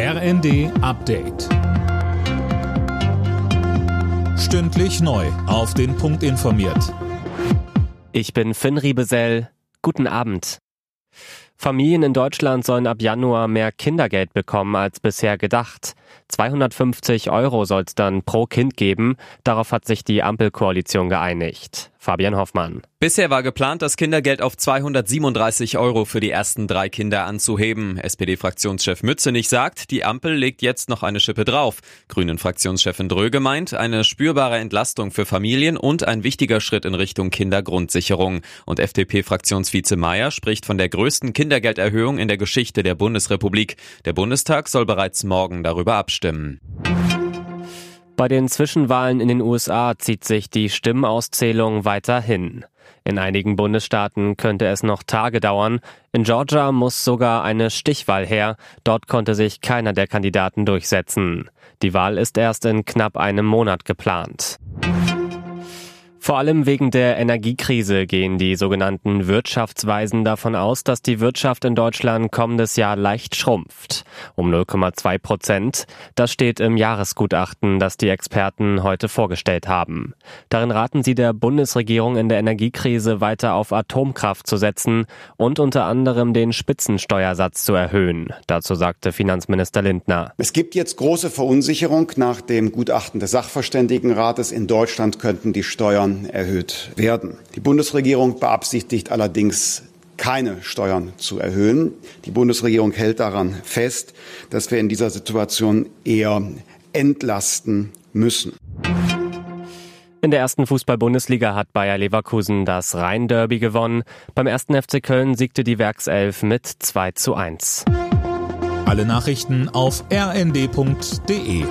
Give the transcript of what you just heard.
RND Update. Stündlich neu. Auf den Punkt informiert. Ich bin Finn Riebesell. Guten Abend. Familien in Deutschland sollen ab Januar mehr Kindergeld bekommen als bisher gedacht. 250 Euro soll es dann pro Kind geben. Darauf hat sich die Ampelkoalition geeinigt. Fabian Hoffmann. Bisher war geplant, das Kindergeld auf 237 Euro für die ersten drei Kinder anzuheben. SPD-Fraktionschef Mützenich sagt, die Ampel legt jetzt noch eine Schippe drauf. Grünen-Fraktionschefin Dröge meint, eine spürbare Entlastung für Familien und ein wichtiger Schritt in Richtung Kindergrundsicherung. Und FDP-Fraktionsvize Mayer spricht von der größten Kindergelderhöhung in der Geschichte der Bundesrepublik. Der Bundestag soll bereits morgen darüber abstimmen. Bei den Zwischenwahlen in den USA zieht sich die Stimmauszählung weiter hin. In einigen Bundesstaaten könnte es noch Tage dauern. In Georgia muss sogar eine Stichwahl her. Dort konnte sich keiner der Kandidaten durchsetzen. Die Wahl ist erst in knapp einem Monat geplant. Vor allem wegen der Energiekrise gehen die sogenannten Wirtschaftsweisen davon aus, dass die Wirtschaft in Deutschland kommendes Jahr leicht schrumpft. Um 0,2 Prozent. Das steht im Jahresgutachten, das die Experten heute vorgestellt haben. Darin raten sie der Bundesregierung in der Energiekrise weiter auf Atomkraft zu setzen und unter anderem den Spitzensteuersatz zu erhöhen. Dazu sagte Finanzminister Lindner. Es gibt jetzt große Verunsicherung nach dem Gutachten des Sachverständigenrates. In Deutschland könnten die Steuern erhöht werden. Die Bundesregierung beabsichtigt allerdings keine Steuern zu erhöhen. Die Bundesregierung hält daran fest, dass wir in dieser Situation eher entlasten müssen. In der ersten Fußball-Bundesliga hat Bayer Leverkusen das Rhein-Derby gewonnen. Beim ersten FC Köln siegte die Werkself mit 2 zu 1. Alle Nachrichten auf rnd.de